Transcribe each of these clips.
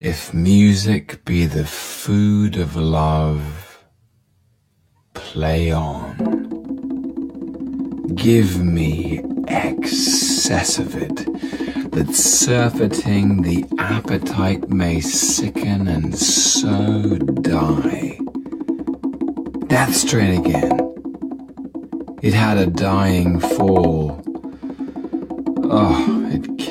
If music be the food of love, play on. Give me excess of it, that surfeiting the appetite may sicken and so die. Death strain again. It had a dying fall. Oh,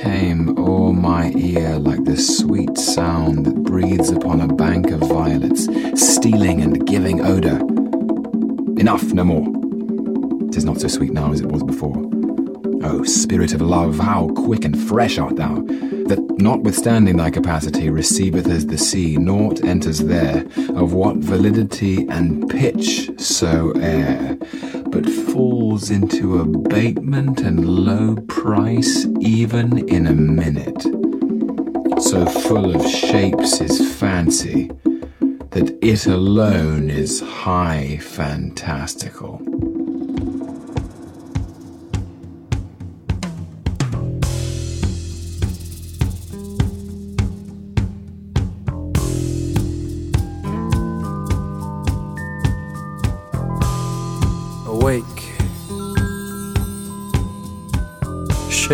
came o'er my ear like the sweet sound that breathes upon a bank of violets, stealing and giving odour. Enough, no more. Tis not so sweet now as it was before. O spirit of love, how quick and fresh art thou, that notwithstanding thy capacity receiveth as the sea, naught enters there, of what validity and pitch soe'er, but falls into abatement and low price even in a minute. So full of shapes is fancy, that it alone is high fantastical.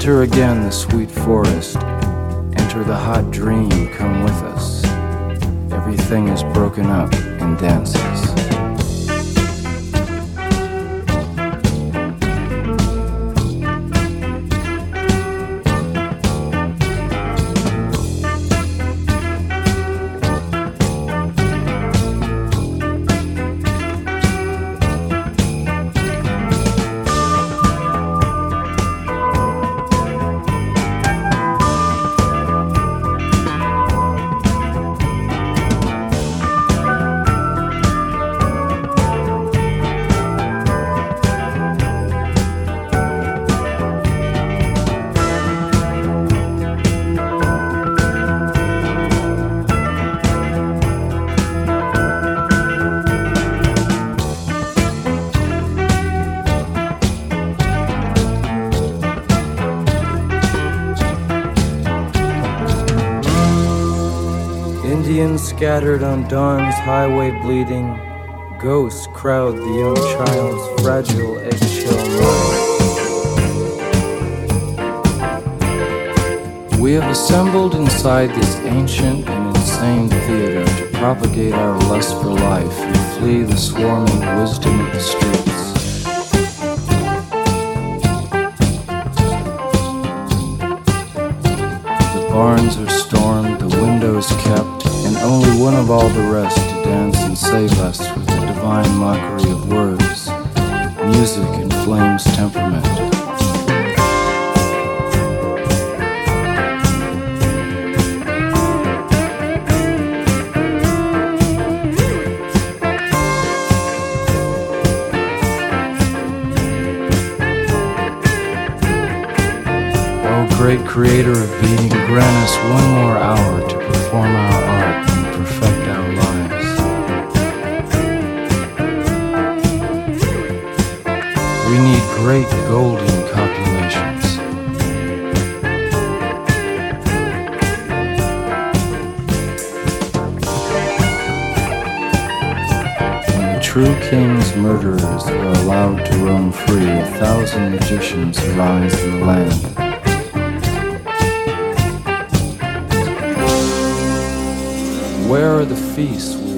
Enter again the sweet forest, enter the hot dream, come with us. Everything is broken up and dances. Scattered on dawn's highway bleeding, ghosts crowd the young child's fragile eggshell mind. We have assembled inside this ancient and insane theater to propagate our lust for life and flee the swarming wisdom of the streets. Of all the rest to dance and save us with the divine mockery of words, music, and flame's temperament. O great creator of being, grant us one more hour to perform our great golden copulations. When the true king's murderers are allowed to roam free, a thousand magicians arise in the land. Where are the feasts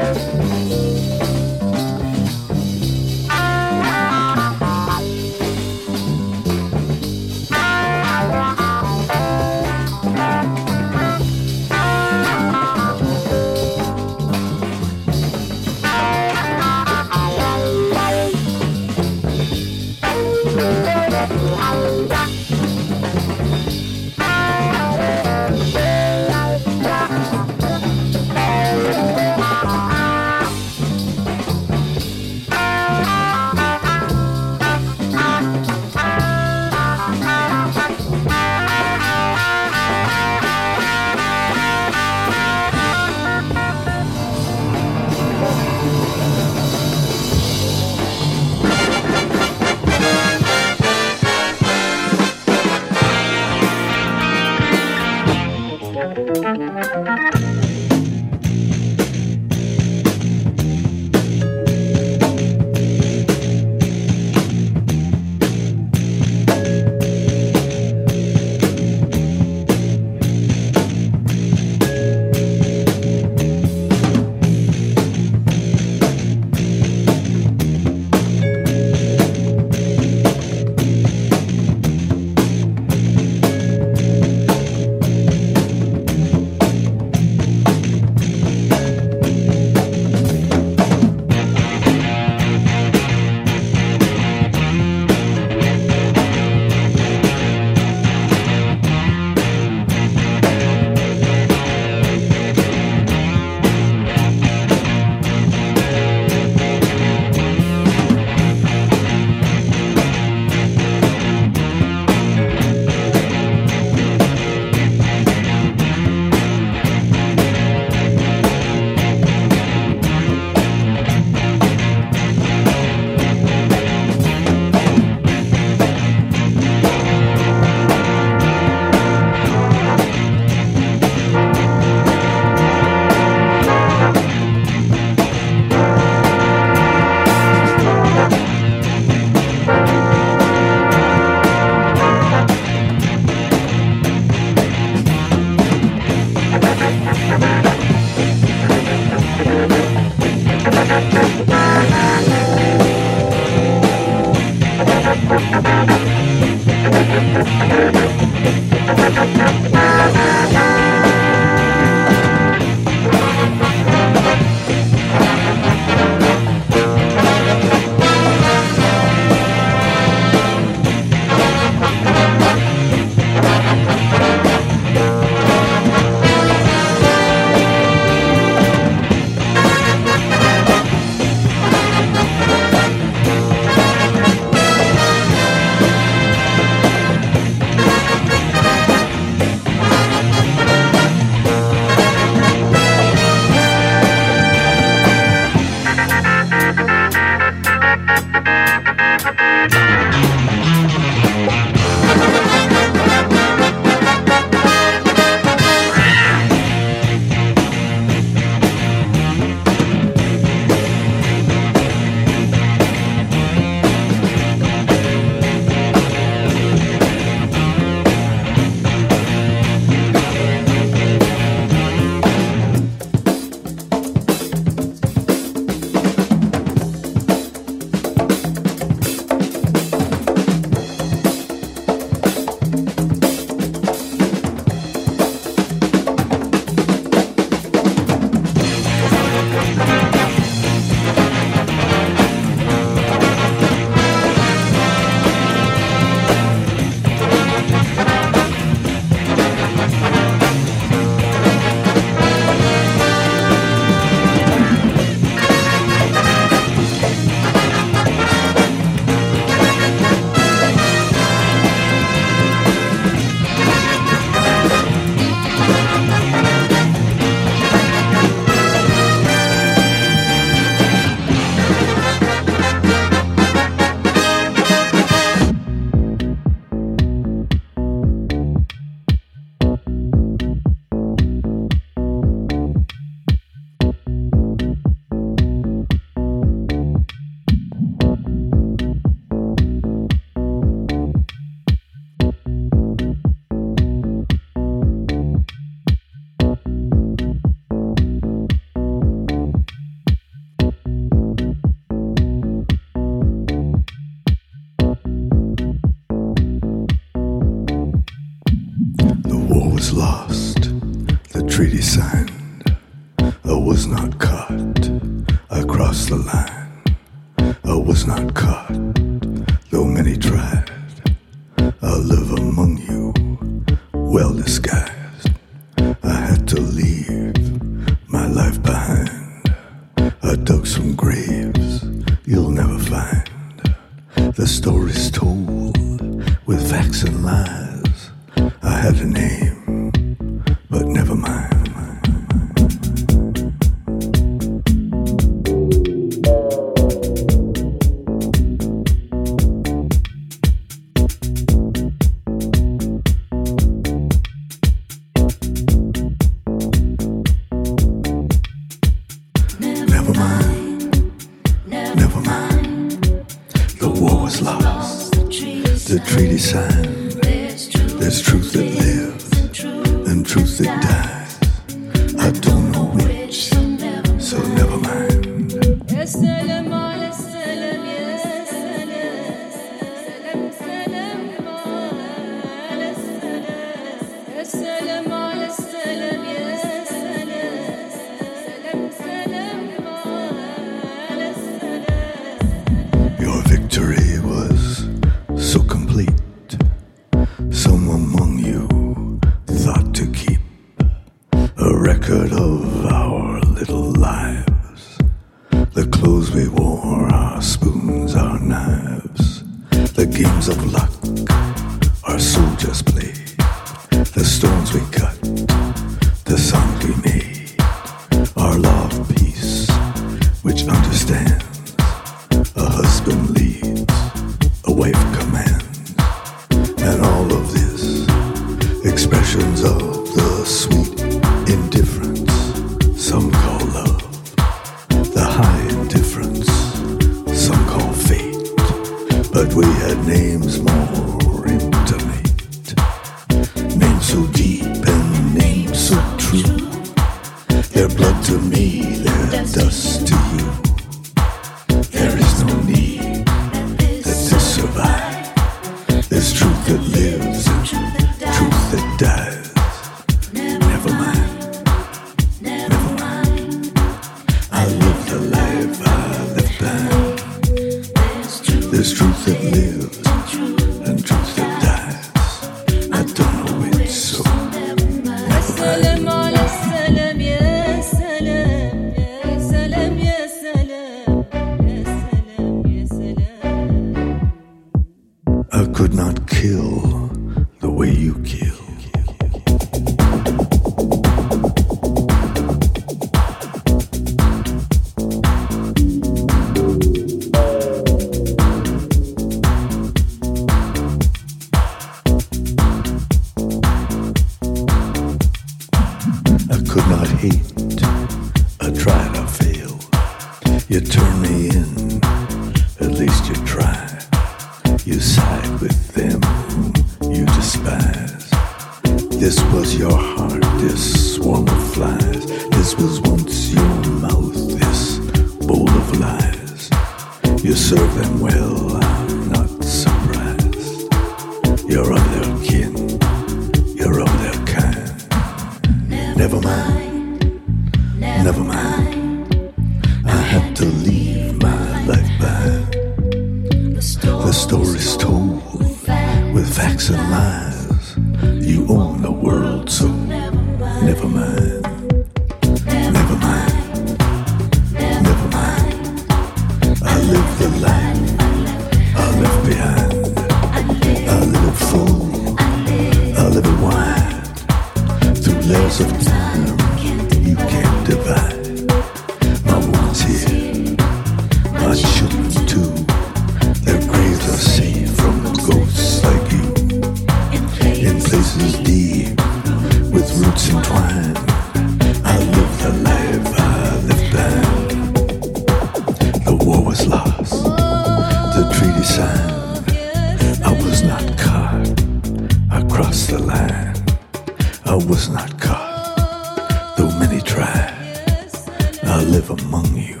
live among you,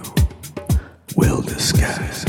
well disguised.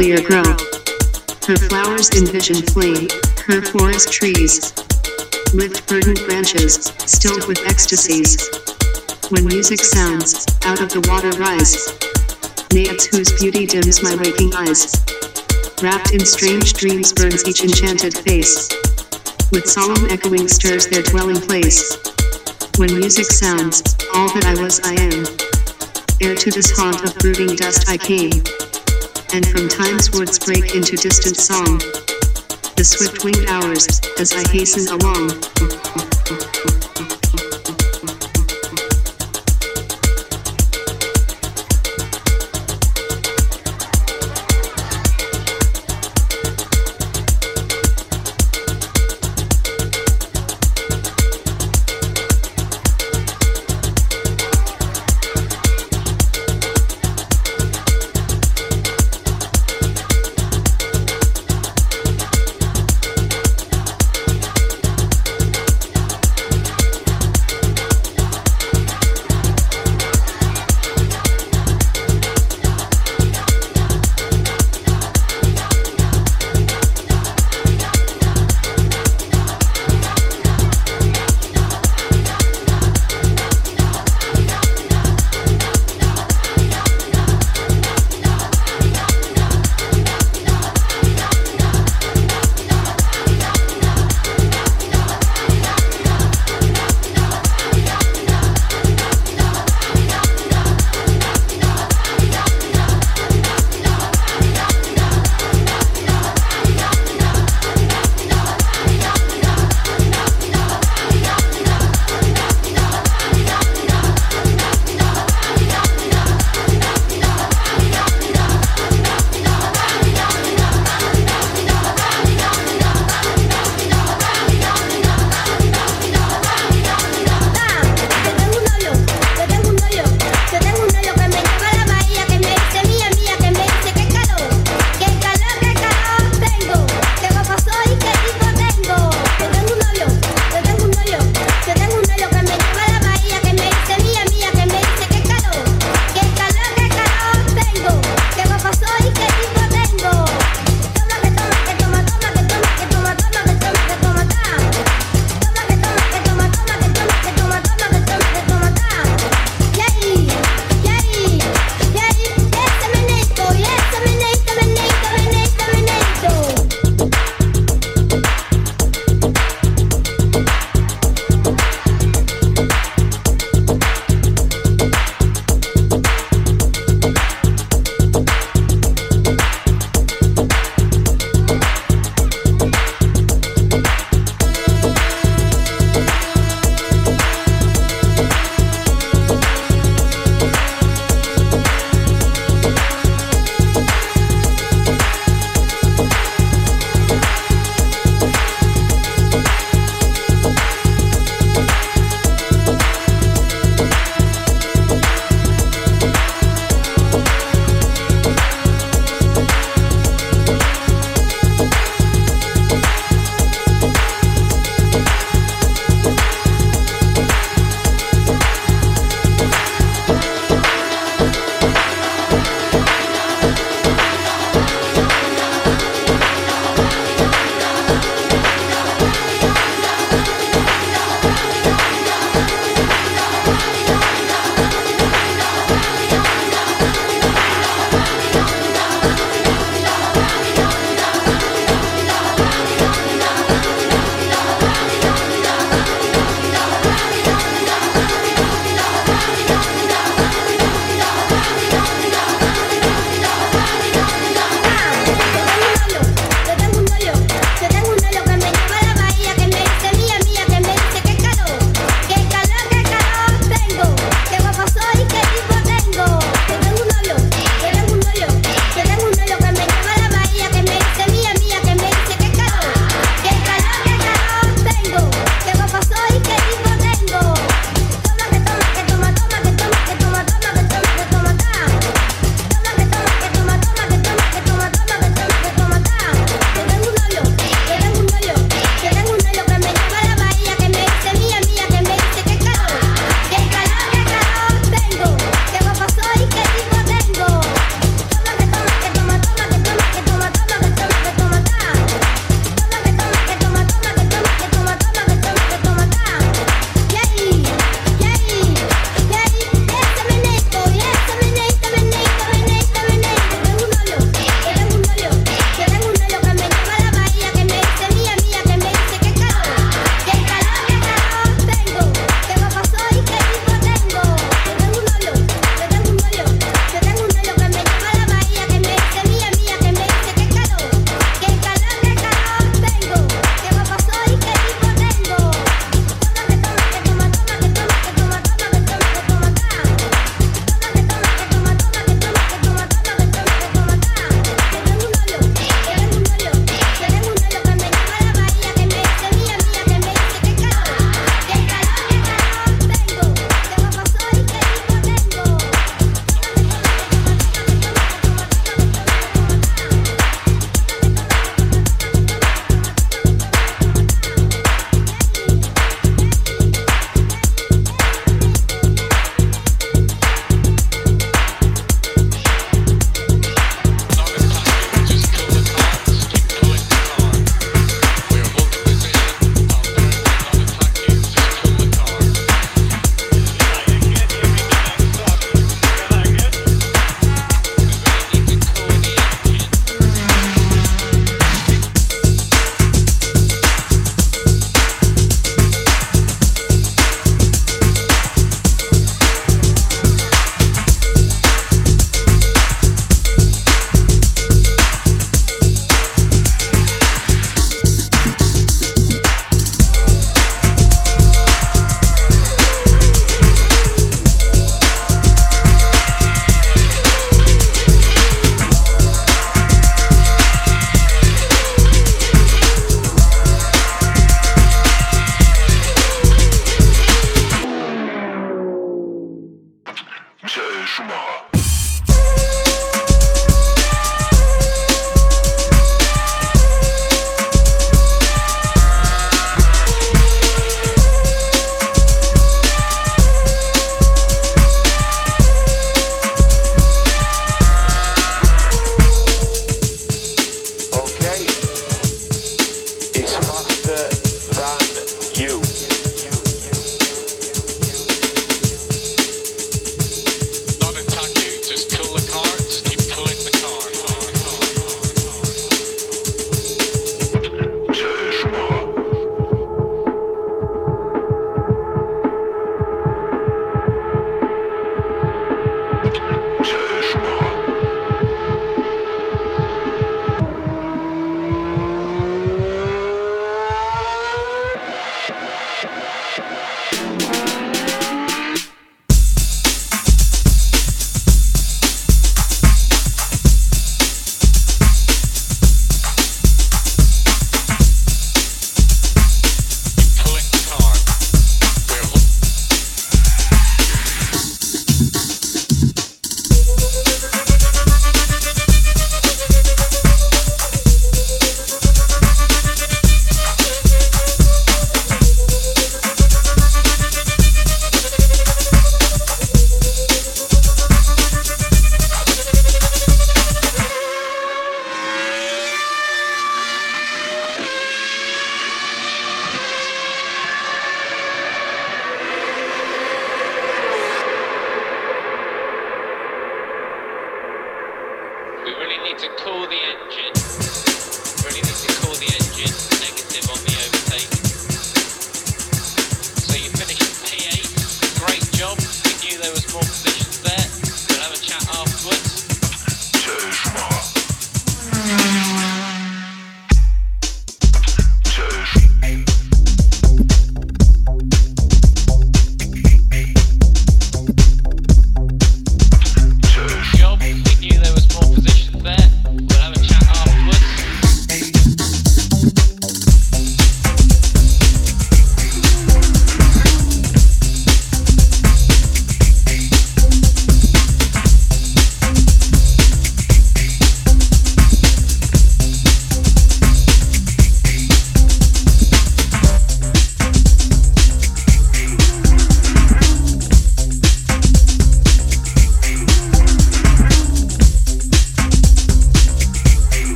Grow. Her flowers envision flame, her forest trees. Lift verdant branches, stilled with ecstasies. When music sounds, out of the water rise. Naiads whose beauty dims my waking eyes. Wrapped in strange dreams burns each enchanted face. With solemn echoing stirs their dwelling place. When music sounds, all that I was I am. Ere to this haunt of brooding dust I came. And from time's woods break into distant song. The swift winged hours, as I hasten along.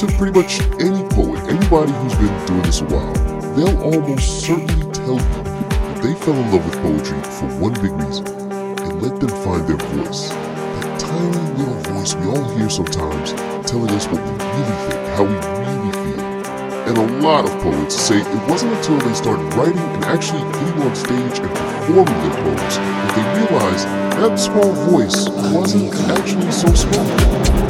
To pretty much any poet, anybody who's been doing this a while, they'll almost certainly tell you that they fell in love with poetry for one big reason. and let them find their voice. That tiny little voice we all hear sometimes telling us what we really think, how we really feel. And a lot of poets say it wasn't until they started writing and actually getting on stage and performing their poems that they realized that small voice wasn't actually so small.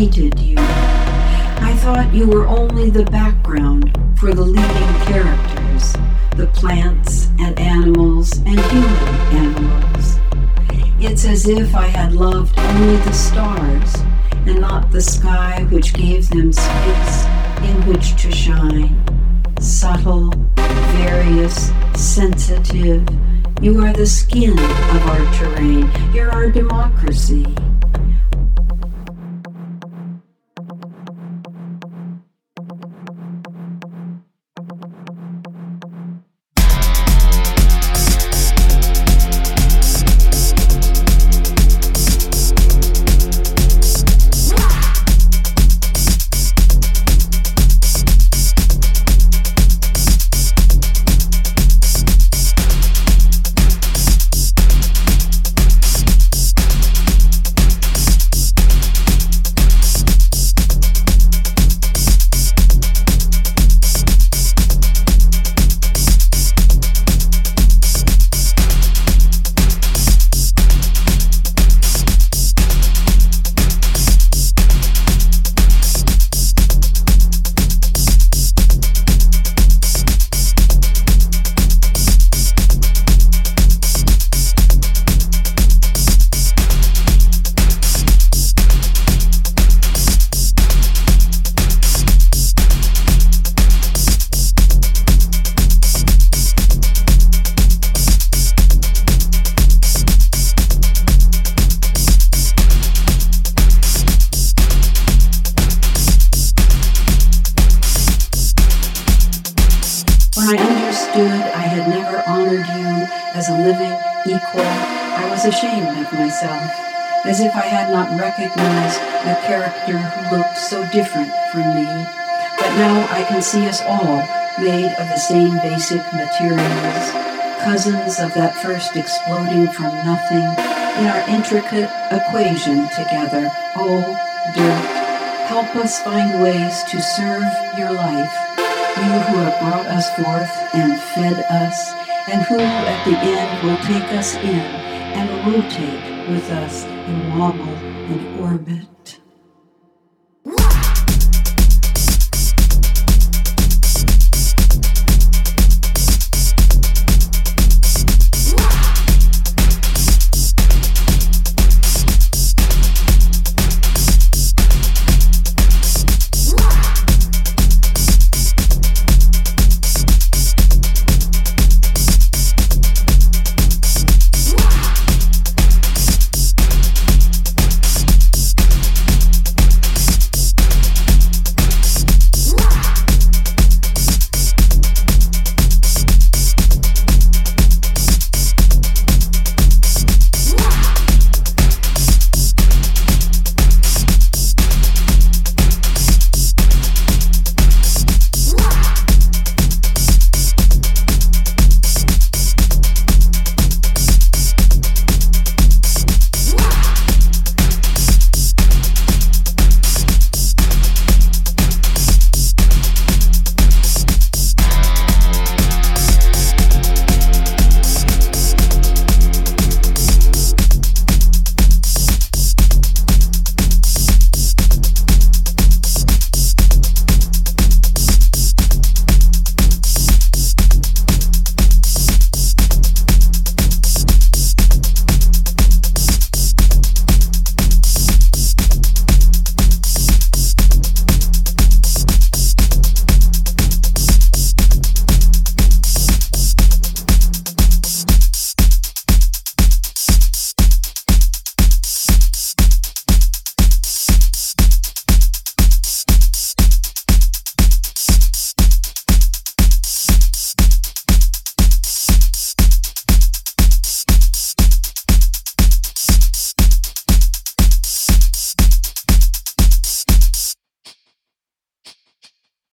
I slighted you. I thought you were only the background for the leading characters, the plants and animals and human animals. It's as if I had loved only the stars and not the sky which gave them space in which to shine. Subtle, various, sensitive, you are the skin of our terrain. You're our democracy. Same basic materials, cousins of that first exploding from nothing in our intricate equation together. Oh, dirt, help us find ways to serve your life, you who have brought us forth and fed us, and who at the end will take us in and rotate with us and wobble and orbit.